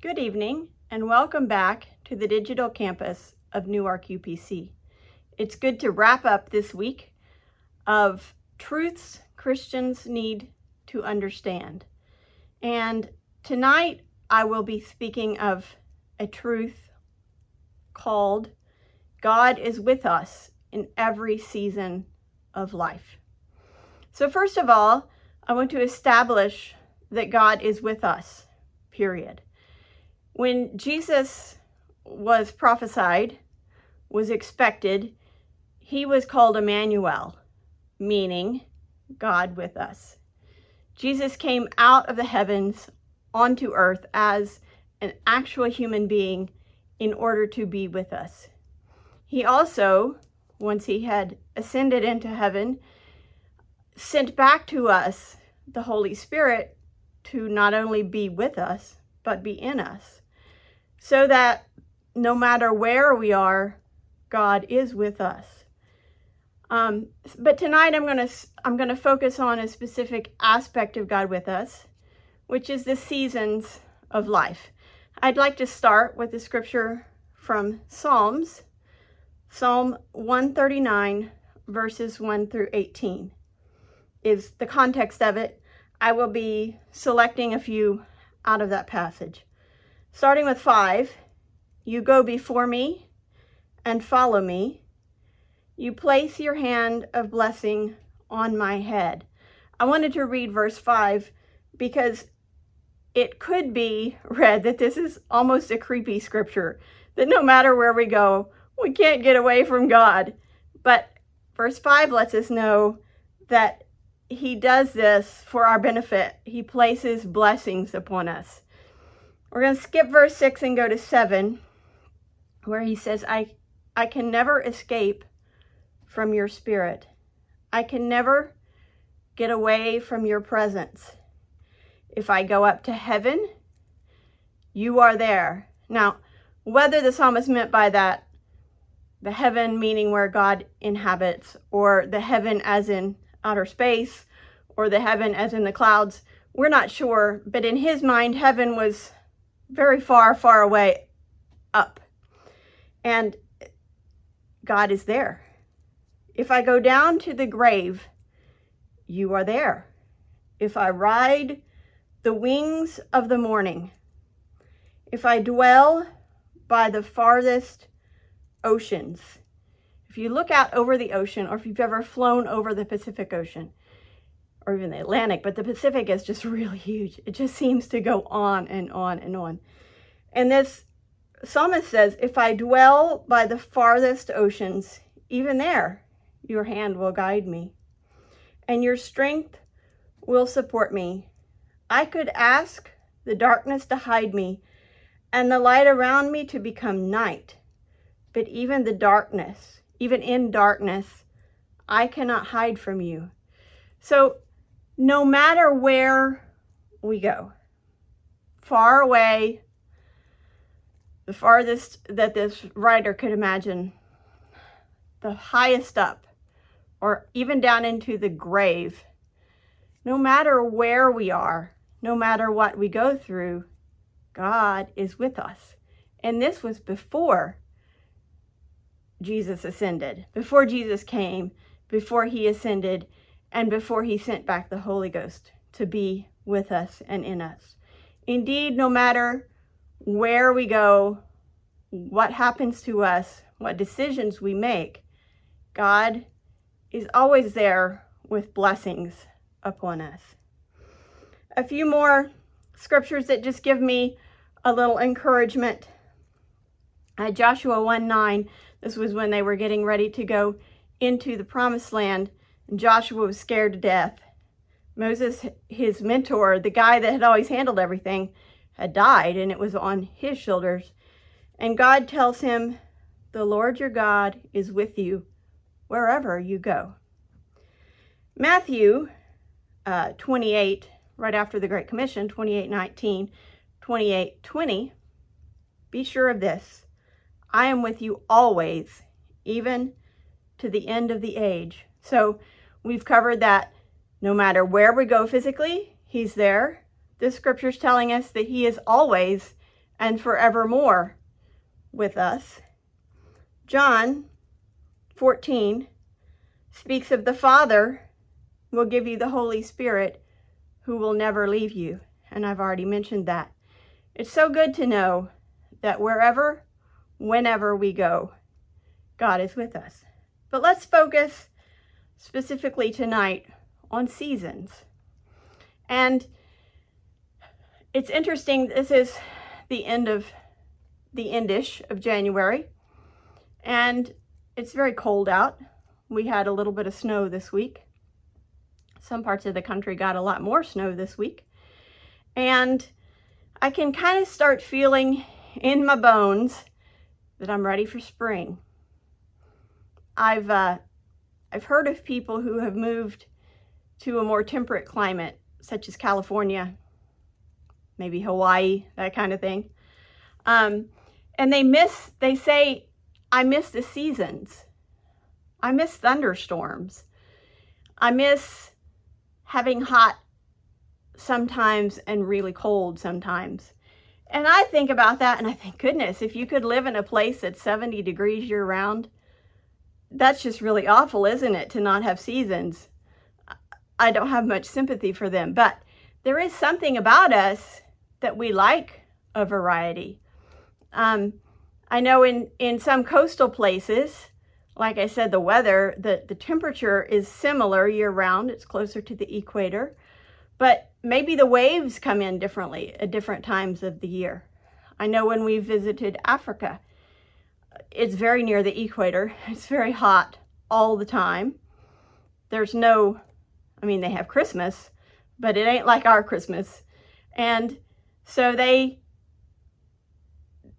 Good evening and welcome back to the digital campus of Newark UPC. It's good to wrap up this week of truths Christians need to understand. And tonight I will be speaking of a truth called God is with us in every season of life. So, first of all, I want to establish that God is with us, period. When Jesus was prophesied, was expected, he was called Emmanuel, meaning God with us. Jesus came out of the heavens onto earth as an actual human being in order to be with us. He also, once he had ascended into heaven, sent back to us the Holy Spirit to not only be with us, but be in us. So that no matter where we are, God is with us. Um, but tonight I'm going to I'm going to focus on a specific aspect of God with us, which is the seasons of life. I'd like to start with the scripture from Psalms, Psalm 139, verses 1 through 18 is the context of it. I will be selecting a few out of that passage. Starting with 5, you go before me and follow me. You place your hand of blessing on my head. I wanted to read verse 5 because it could be read that this is almost a creepy scripture, that no matter where we go, we can't get away from God. But verse 5 lets us know that he does this for our benefit. He places blessings upon us. We're going to skip verse 6 and go to 7, where he says, I, I can never escape from your spirit. I can never get away from your presence. If I go up to heaven, you are there. Now, whether the psalmist meant by that the heaven meaning where God inhabits, or the heaven as in outer space, or the heaven as in the clouds, we're not sure. But in his mind, heaven was very far, far away up. And God is there. If I go down to the grave, you are there. If I ride the wings of the morning, if I dwell by the farthest oceans, if you look out over the ocean, or if you've ever flown over the Pacific Ocean, or even the Atlantic, but the Pacific is just really huge. It just seems to go on and on and on. And this psalmist says, If I dwell by the farthest oceans, even there your hand will guide me, and your strength will support me. I could ask the darkness to hide me, and the light around me to become night. But even the darkness, even in darkness, I cannot hide from you. So, no matter where we go, far away, the farthest that this writer could imagine, the highest up, or even down into the grave, no matter where we are, no matter what we go through, God is with us. And this was before Jesus ascended, before Jesus came, before he ascended, and before he sent back the Holy Ghost to be with us and in us. Indeed, no matter where we go, what happens to us, what decisions we make, God is always there with blessings upon us. A few more scriptures that just give me a little encouragement. Uh, Joshua 1 9, this was when they were getting ready to go into the promised land, and Joshua was scared to death. Moses, his mentor, the guy that had always handled everything, had died, and it was on his shoulders. And God tells him, The Lord your God is with you wherever you go. Matthew uh, 28, right after the Great Commission, 28 19, 28 20. Be sure of this I am with you always, even to the end of the age. So we've covered that no matter where we go physically, He's there. This scripture is telling us that He is always and forevermore with us. John 14 speaks of the Father will give you the Holy Spirit who will never leave you. And I've already mentioned that. It's so good to know that wherever, whenever we go, God is with us. But let's focus specifically tonight on seasons. And it's interesting, this is the end of the endish of January, and it's very cold out. We had a little bit of snow this week. Some parts of the country got a lot more snow this week. And I can kind of start feeling in my bones that I'm ready for spring. I've uh, I've heard of people who have moved to a more temperate climate, such as California, maybe Hawaii, that kind of thing. Um, and they miss, they say, I miss the seasons. I miss thunderstorms. I miss having hot sometimes and really cold sometimes. And I think about that and I think, goodness, if you could live in a place that's 70 degrees year round, that's just really awful, isn't it, to not have seasons? I don't have much sympathy for them, but there is something about us that we like a variety. Um, I know in, in some coastal places, like I said, the weather, the, the temperature is similar year round. It's closer to the equator, but maybe the waves come in differently at different times of the year. I know when we visited Africa, it's very near the equator. It's very hot all the time. There's no, I mean, they have Christmas, but it ain't like our Christmas. And so they,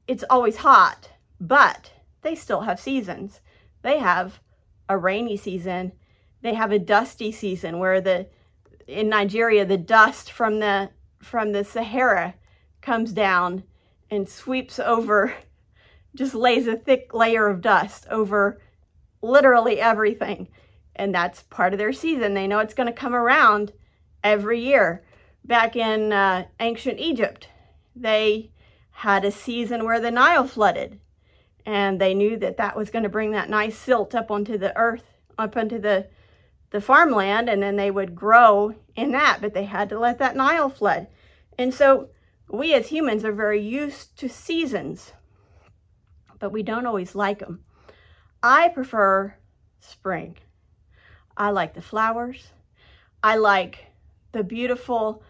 it's always hot, but they still have seasons. They have a rainy season. They have a dusty season where the, in Nigeria, the dust from the, from the Sahara comes down and sweeps over just lays a thick layer of dust over literally everything. And that's part of their season. They know it's going to come around every year. Back in uh, ancient Egypt, they had a season where the Nile flooded. And they knew that that was going to bring that nice silt up onto the earth, up onto the, the farmland, and then they would grow in that. But they had to let that Nile flood. And so we as humans are very used to seasons but we don't always like them. I prefer spring. I like the flowers. I like the beautiful,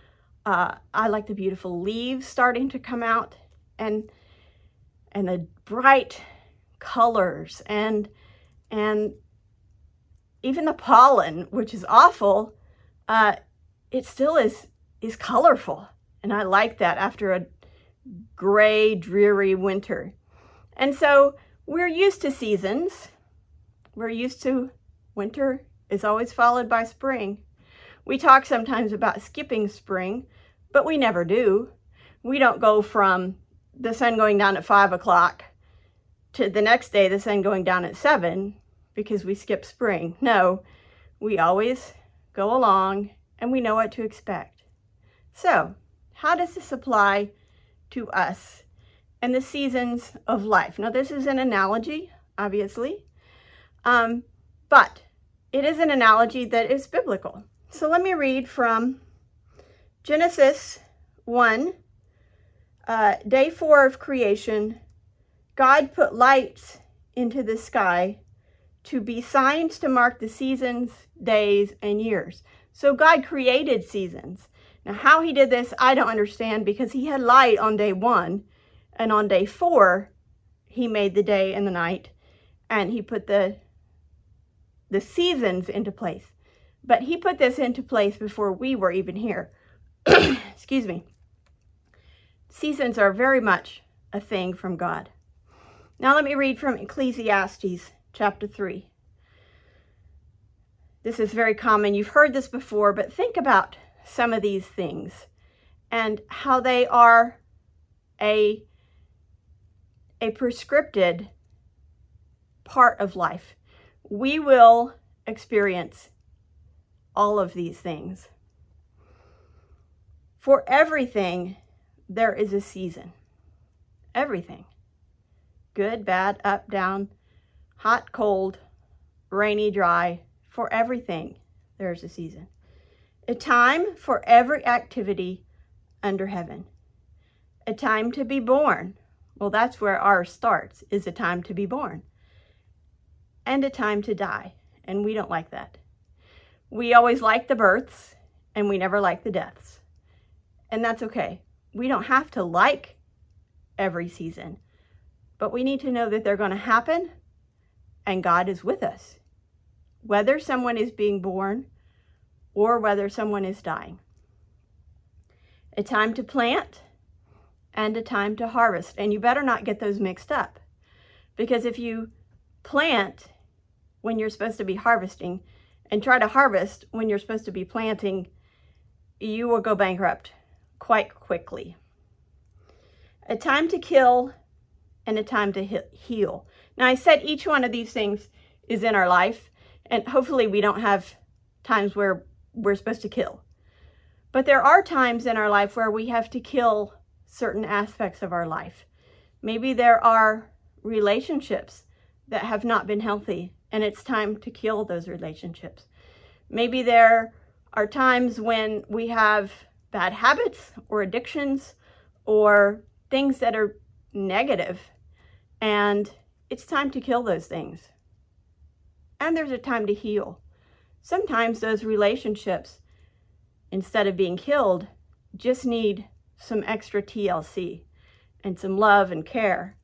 uh, I like the beautiful leaves starting to come out and, and the bright colors and, and even the pollen, which is awful, uh, it still is, is colorful. And I like that after a gray, dreary winter. And so we're used to seasons. We're used to winter is always followed by spring. We talk sometimes about skipping spring, but we never do. We don't go from the sun going down at five o'clock to the next day the sun going down at seven because we skip spring. No, we always go along and we know what to expect. So, how does this apply to us and the seasons of life. Now, this is an analogy, obviously, um, but it is an analogy that is biblical. So let me read from Genesis 1, uh, day 4 of creation. God put lights into the sky to be signs to mark the seasons, days, and years. So God created seasons. Now, how he did this, I don't understand because he had light on day one and on day four, he made the day and the night, and he put the, the seasons into place. But he put this into place before we were even here. Excuse me. Seasons are very much a thing from God. Now let me read from Ecclesiastes chapter 3. This is very common. You've heard this before, but think about some of these things and how they are a a prescripted part of life. We will experience all of these things. For everything, there is a season. everything. Good, bad, up, down, hot, cold, rainy, dry, for everything there's a season. A time for every activity under heaven. A time to be born. Well, that's where ours starts, is a time to be born. And a time to die. And we don't like that. We always like the births, and we never like the deaths. And that's okay. We don't have to like every season, but we need to know that they're going to happen and God is with us. Whether someone is being born or whether someone is dying. A time to plant and a time to harvest. And you better not get those mixed up. Because if you plant when you're supposed to be harvesting and try to harvest when you're supposed to be planting, you will go bankrupt quite quickly. A time to kill and a time to heal. Now, I said each one of these things is in our life, and hopefully we don't have times where we're supposed to kill. But there are times in our life where we have to kill certain aspects of our life. Maybe there are relationships that have not been healthy, and it's time to kill those relationships. Maybe there are times when we have bad habits or addictions or things that are negative, and it's time to kill those things. And there's a time to heal. Sometimes those relationships, instead of being killed, just need some extra TLC and some love and care.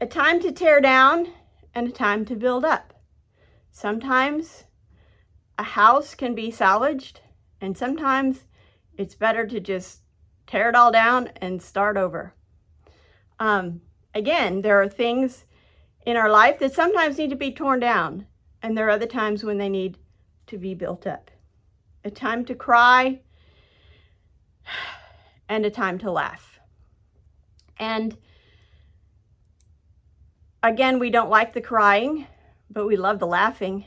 A time to tear down and a time to build up. Sometimes a house can be salvaged, and sometimes it's better to just tear it all down and start over. Um, again, there are things in our life that sometimes need to be torn down, and there are other times when they need to be built up. A time to cry and a time to laugh. And again, we don't like the crying, but we love the laughing.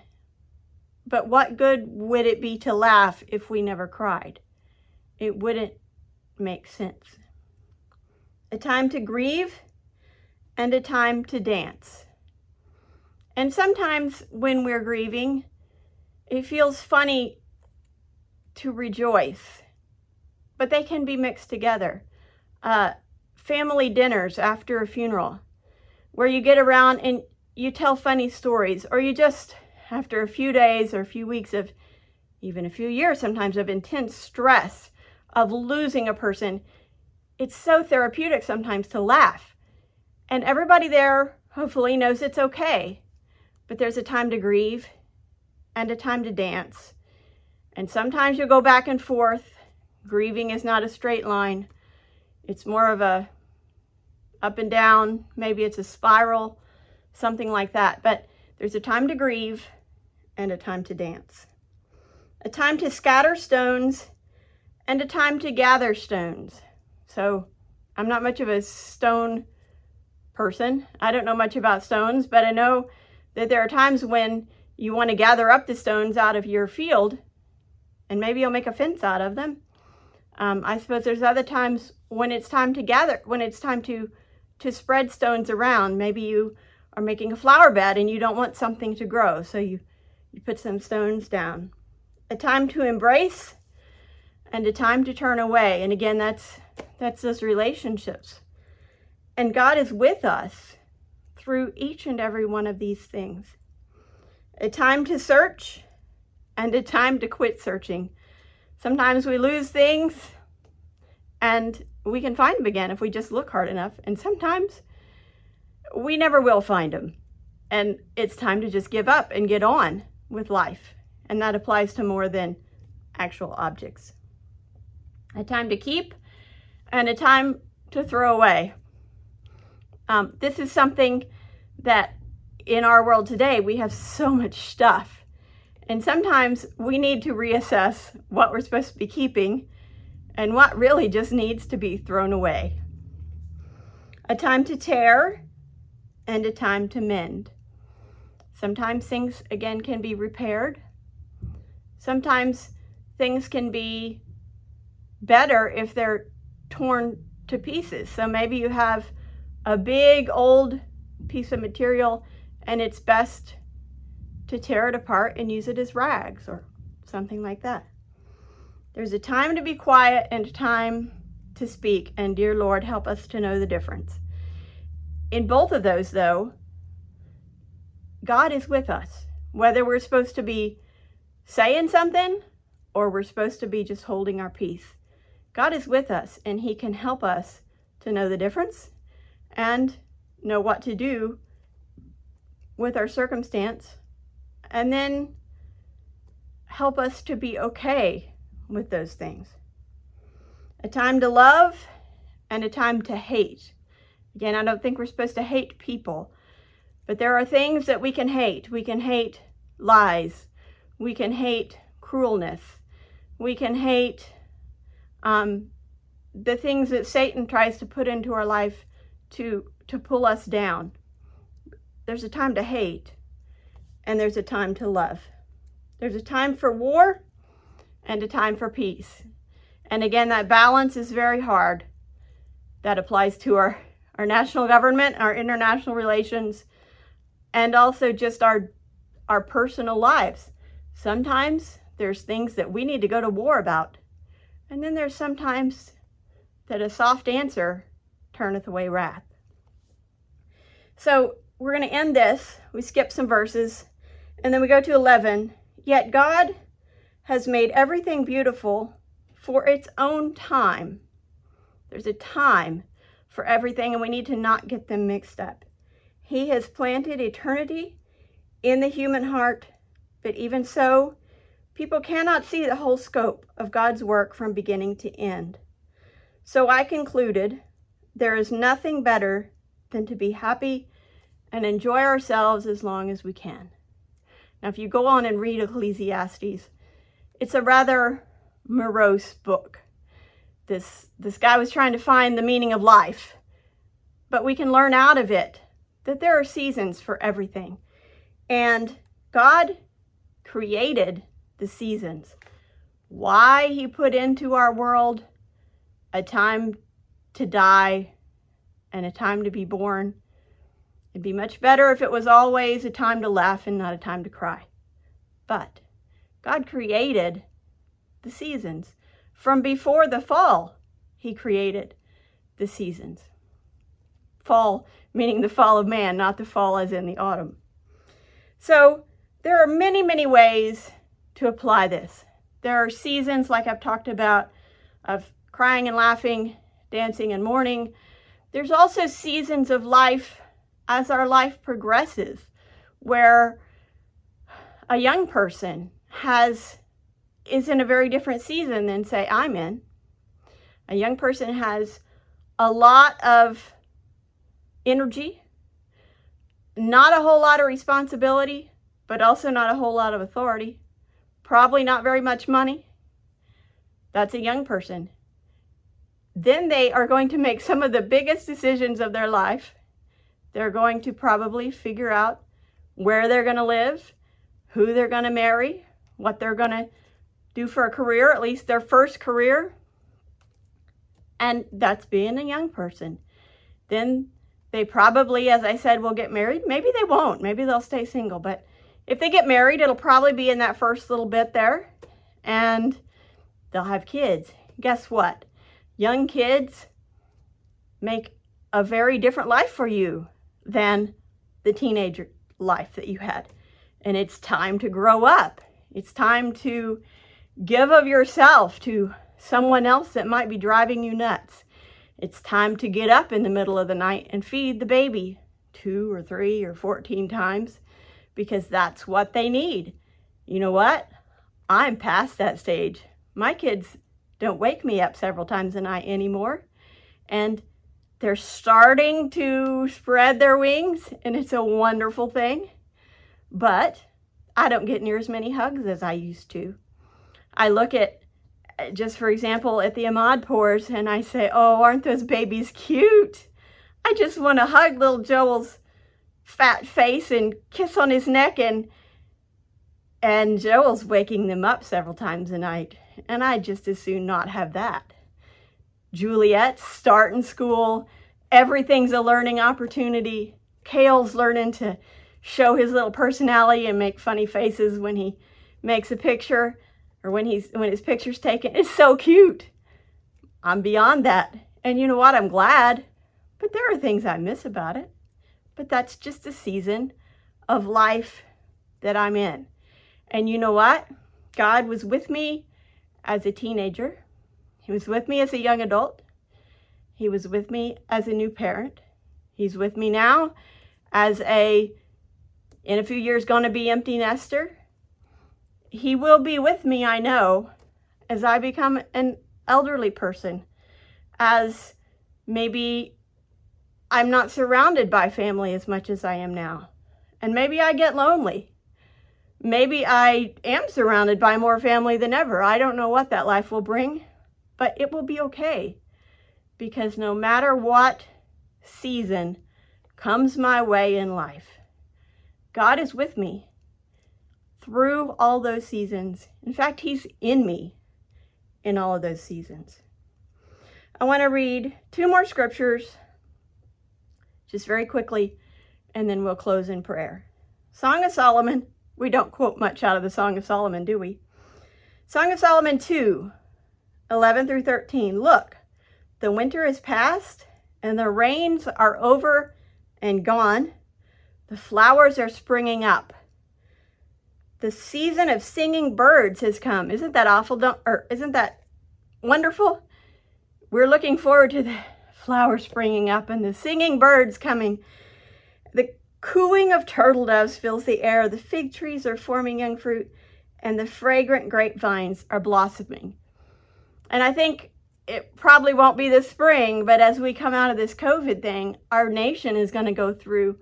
But what good would it be to laugh if we never cried? It wouldn't make sense. A time to grieve and a time to dance. And sometimes when we're grieving, it feels funny to rejoice, but they can be mixed together. Uh, family dinners after a funeral, where you get around and you tell funny stories, or you just, after a few days or a few weeks of, even a few years sometimes, of intense stress of losing a person, it's so therapeutic sometimes to laugh. And everybody there hopefully knows it's okay. But there's a time to grieve and a time to dance. And sometimes you go back and forth. Grieving is not a straight line. It's more of a up and down. Maybe it's a spiral, something like that. But there's a time to grieve and a time to dance. A time to scatter stones and a time to gather stones. So I'm not much of a stone person. I don't know much about stones, but I know that there are times when you want to gather up the stones out of your field and maybe you'll make a fence out of them. Um, I suppose there's other times when it's time to gather, when it's time to, to spread stones around. Maybe you are making a flower bed and you don't want something to grow, so you, you put some stones down. A time to embrace and a time to turn away. And again, that's, that's those relationships. And God is with us through each and every one of these things. A time to search and a time to quit searching. Sometimes we lose things and we can find them again if we just look hard enough. And sometimes we never will find them. And it's time to just give up and get on with life. And that applies to more than actual objects. A time to keep and a time to throw away. Um, this is something that in our world today, we have so much stuff. And sometimes we need to reassess what we're supposed to be keeping and what really just needs to be thrown away. A time to tear and a time to mend. Sometimes things, again, can be repaired. Sometimes things can be better if they're torn to pieces. So maybe you have a big old piece of material and it's best to tear it apart and use it as rags or something like that. There's a time to be quiet and a time to speak, and dear Lord, help us to know the difference. In both of those, though, God is with us, whether we're supposed to be saying something or we're supposed to be just holding our peace. God is with us, and He can help us to know the difference and know what to do with our circumstance, and then help us to be okay with those things. A time to love and a time to hate. Again, I don't think we're supposed to hate people, but there are things that we can hate. We can hate lies. We can hate cruelness. We can hate um, the things that Satan tries to put into our life to, to pull us down. There's a time to hate, and there's a time to love. There's a time for war and a time for peace. And again, that balance is very hard. That applies to our, our national government, our international relations, and also just our, our personal lives. Sometimes there's things that we need to go to war about. And then there's sometimes that a soft answer turneth away wrath. So we're going to end this. We skip some verses and then we go to 11. Yet God has made everything beautiful for its own time. There's a time for everything, and we need to not get them mixed up. He has planted eternity in the human heart, but even so, people cannot see the whole scope of God's work from beginning to end. So I concluded there is nothing better than to be happy and enjoy ourselves as long as we can. Now, if you go on and read Ecclesiastes, it's a rather morose book. This, this guy was trying to find the meaning of life, but we can learn out of it that there are seasons for everything. And God created the seasons. Why he put into our world a time to die and a time to be born. It'd be much better if it was always a time to laugh and not a time to cry. But God created the seasons. From before the fall, he created the seasons. Fall meaning the fall of man, not the fall as in the autumn. So there are many, many ways to apply this. There are seasons, like I've talked about, of crying and laughing, dancing and mourning. There's also seasons of life as our life progresses, where a young person has is in a very different season than say I'm in. A young person has a lot of energy, not a whole lot of responsibility, but also not a whole lot of authority. Probably not very much money. That's a young person. Then they are going to make some of the biggest decisions of their life. They're going to probably figure out where they're going to live, who they're going to marry, what they're going to do for a career, at least their first career. And that's being a young person. Then they probably, as I said, will get married. Maybe they won't. Maybe they'll stay single. But if they get married, it'll probably be in that first little bit there. And they'll have kids. Guess what? Young kids make a very different life for you than the teenager life that you had. And it's time to grow up. It's time to give of yourself to someone else that might be driving you nuts. It's time to get up in the middle of the night and feed the baby two or three or 14 times because that's what they need. You know what? I'm past that stage. My kids don't wake me up several times a night anymore. And they're starting to spread their wings, and it's a wonderful thing. But I don't get near as many hugs as I used to. I look at, just for example, at the Ahmadpours, and I say, oh, aren't those babies cute? I just want to hug little Joel's fat face and kiss on his neck and and Joel's waking them up several times a night and I'd just as soon not have that. Juliet's starting school everything's a learning opportunity. Kale's learning to show his little personality and make funny faces when he makes a picture or when he's when his picture's taken. It's so cute. I'm beyond that. And you know what? I'm glad. But there are things I miss about it. But that's just a season of life that I'm in. And you know what? God was with me as a teenager. He was with me as a young adult. He was with me as a new parent. He's with me now as a, in a few years, going to be empty nester. He will be with me, I know, as I become an elderly person, as maybe I'm not surrounded by family as much as I am now. And maybe I get lonely. Maybe I am surrounded by more family than ever. I don't know what that life will bring, but it will be okay. Because no matter what season comes my way in life, God is with me through all those seasons. In fact, He's in me in all of those seasons. I want to read two more scriptures just very quickly, and then we'll close in prayer. Song of Solomon we don't quote much out of the Song of Solomon, do we? Song of Solomon 2, 11 through 13. Look, the winter is past, and the rains are over and gone. The flowers are springing up. The season of singing birds has come. Isn't that awful? Don't, or isn't that wonderful? We're looking forward to the flowers springing up and the singing birds coming. The cooing of turtle doves fills the air, the fig trees are forming young fruit, and the fragrant grapevines are blossoming. And I think it probably won't be this spring, but as we come out of this COVID thing, our nation is going to go through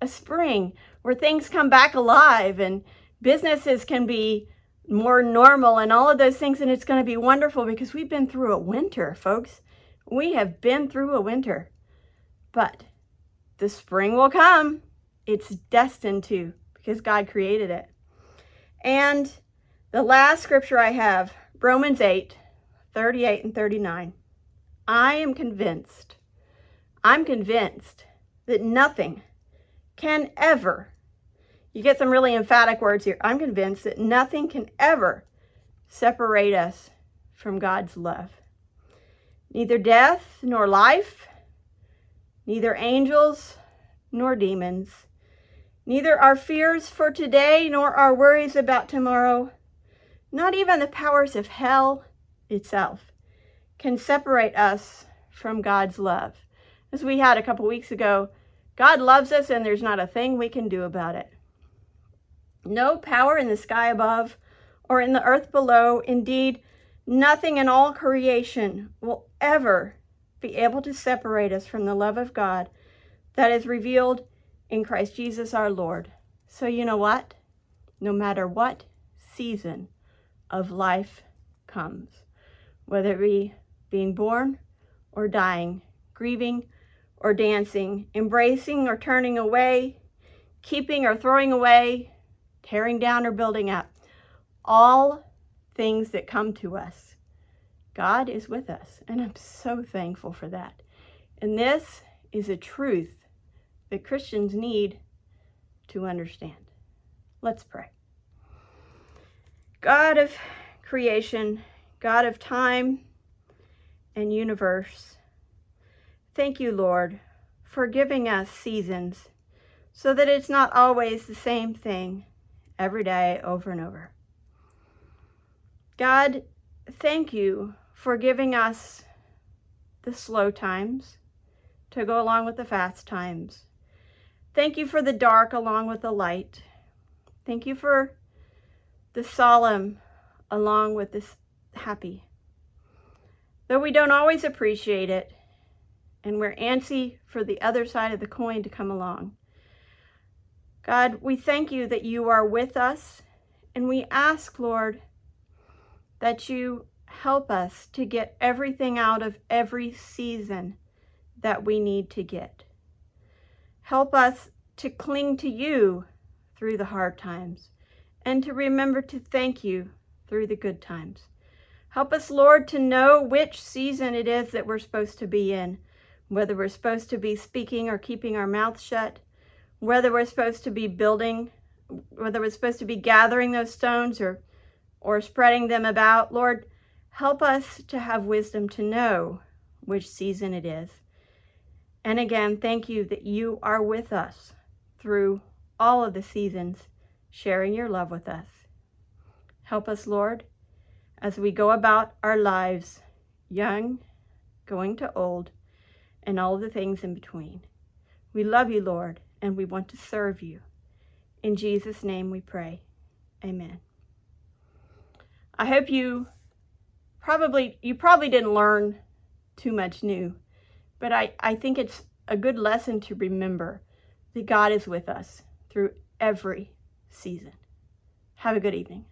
a spring where things come back alive and businesses can be more normal and all of those things. And it's going to be wonderful because we've been through a winter, folks. We have been through a winter. But the spring will come. It's destined to because God created it. And the last scripture I have, Romans 8, 38 and 39. I am convinced, I'm convinced that nothing can ever, you get some really emphatic words here. I'm convinced that nothing can ever separate us from God's love. Neither death nor life, neither angels nor demons, Neither our fears for today nor our worries about tomorrow, not even the powers of hell itself, can separate us from God's love. As we had a couple weeks ago, God loves us and there's not a thing we can do about it. No power in the sky above or in the earth below, indeed, nothing in all creation will ever be able to separate us from the love of God that is revealed in Christ Jesus our Lord. So you know what? No matter what season of life comes, whether it be being born or dying, grieving or dancing, embracing or turning away, keeping or throwing away, tearing down or building up, all things that come to us, God is with us. And I'm so thankful for that. And this is a truth that Christians need to understand. Let's pray. God of creation, God of time and universe, thank you, Lord, for giving us seasons so that it's not always the same thing every day over and over. God, thank you for giving us the slow times to go along with the fast times. Thank you for the dark along with the light. Thank you for the solemn along with this happy. Though we don't always appreciate it, and we're antsy for the other side of the coin to come along. God, we thank you that you are with us, and we ask, Lord, that you help us to get everything out of every season that we need to get. Help us to cling to you through the hard times and to remember to thank you through the good times. Help us, Lord, to know which season it is that we're supposed to be in, whether we're supposed to be speaking or keeping our mouth shut, whether we're supposed to be building, whether we're supposed to be gathering those stones or, or spreading them about. Lord, help us to have wisdom to know which season it is. And again, thank you that you are with us through all of the seasons, sharing your love with us. Help us, Lord, as we go about our lives, young, going to old, and all the things in between. We love you, Lord, and we want to serve you. In Jesus' name we pray. Amen. I hope you probably you probably didn't learn too much new, but I, I think it's a good lesson to remember that God is with us through every season. Have a good evening.